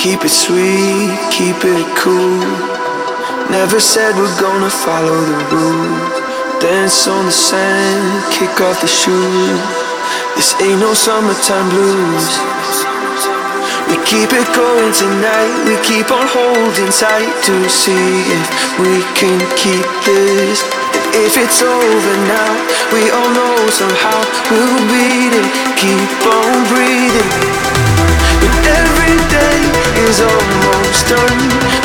Keep it sweet, keep it cool. Never said we're gonna follow the rules. Dance on the sand, kick off the shoes. This ain't no summertime blues. We keep it going tonight, we keep on holding tight to see if we can keep this. And if it's over now, we all know somehow we'll beat it. Keep on breathing. Every day is almost done.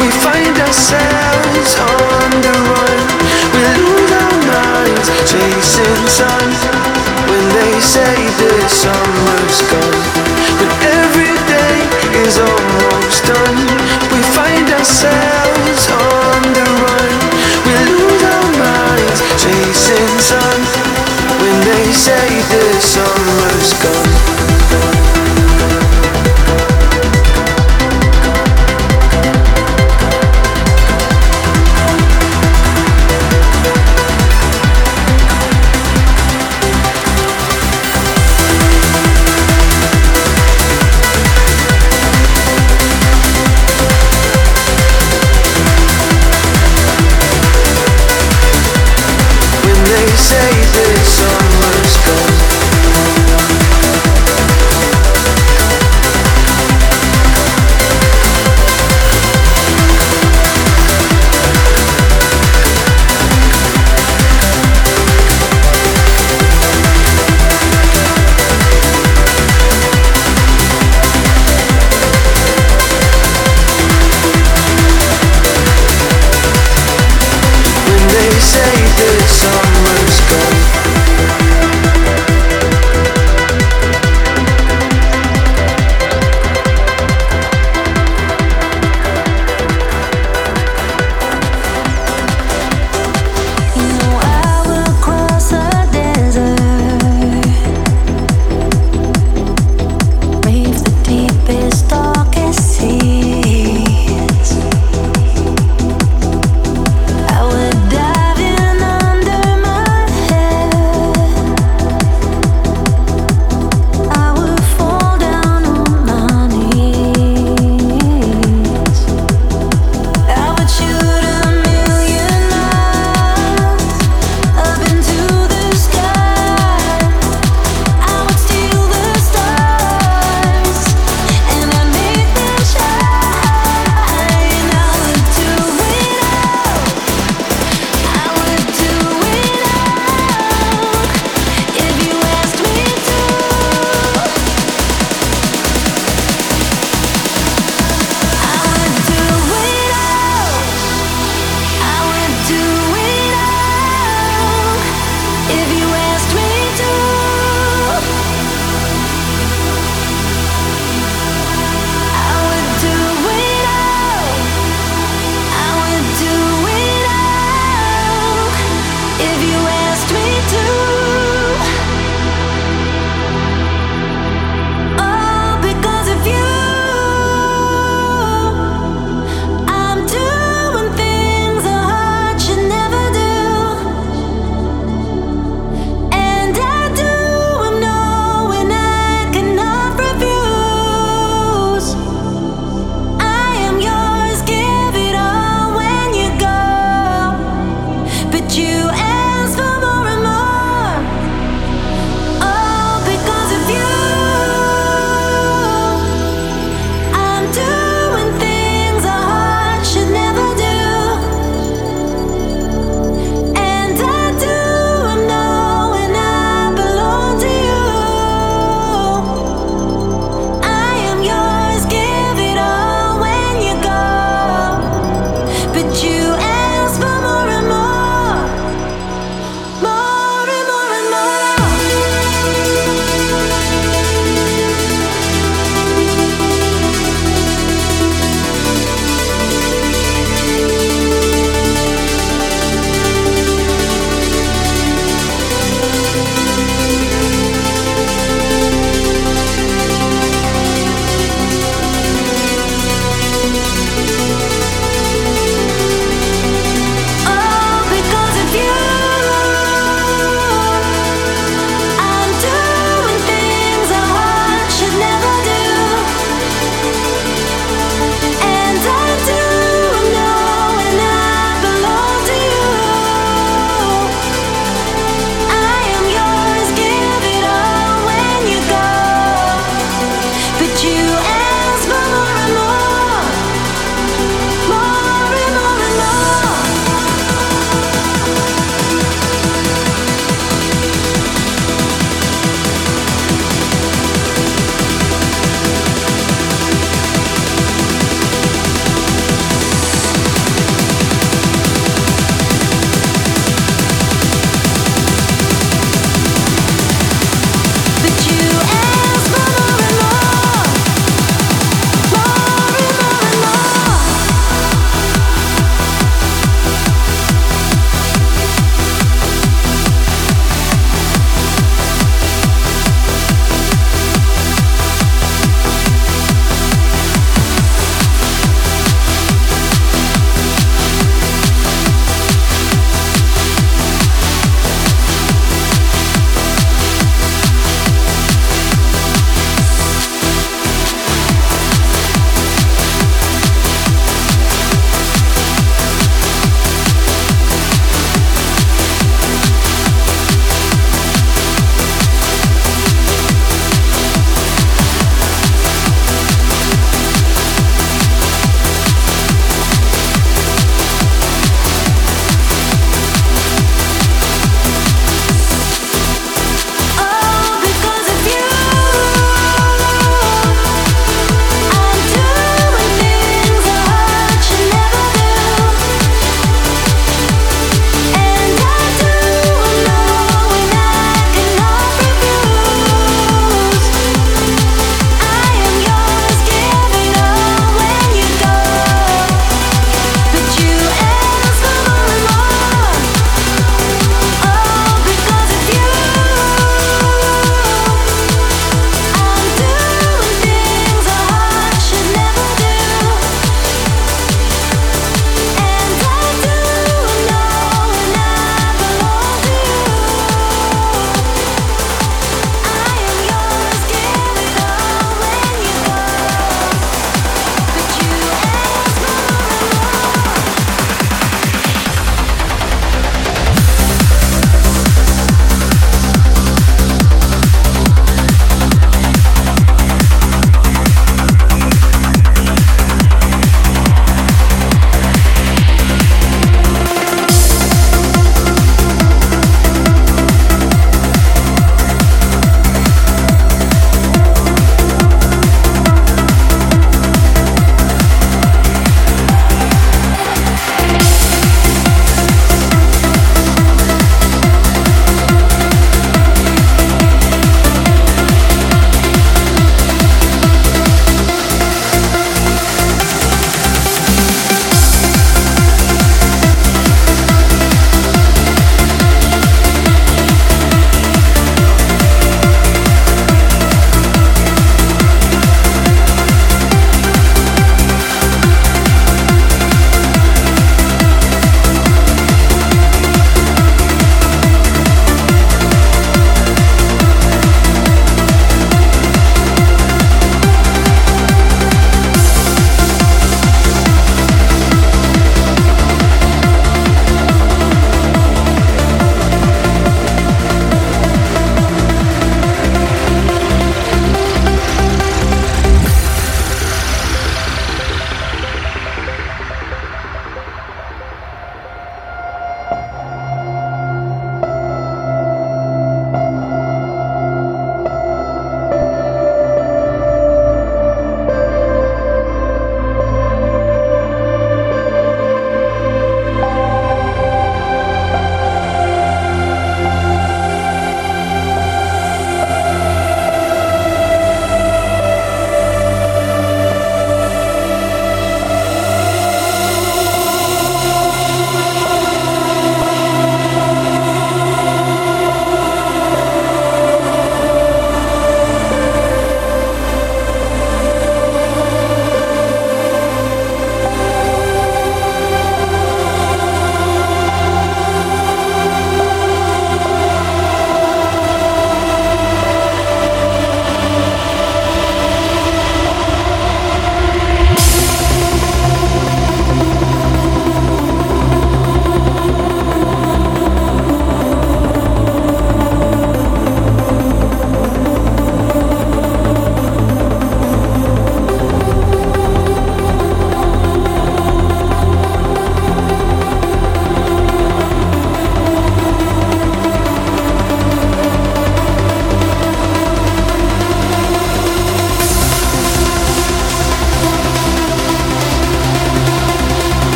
We find ourselves on the run. We lose our minds chasing sun. When they say the summer's gone. But every day is almost done. We find ourselves on the run. We lose our minds chasing sun. When they say the summer's gone.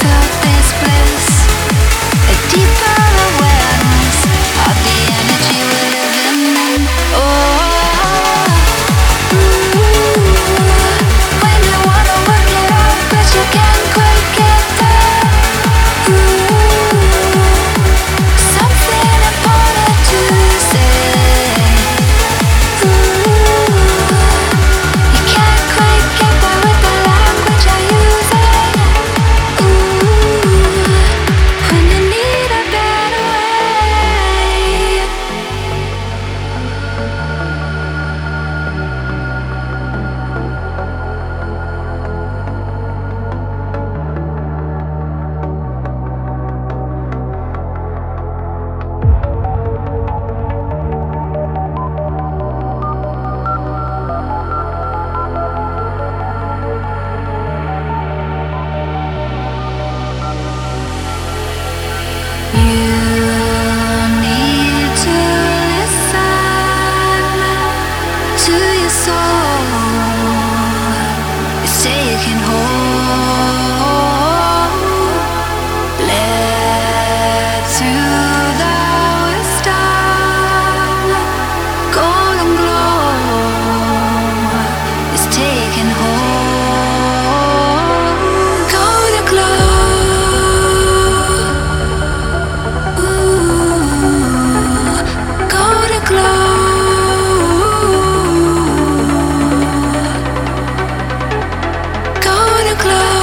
felt this close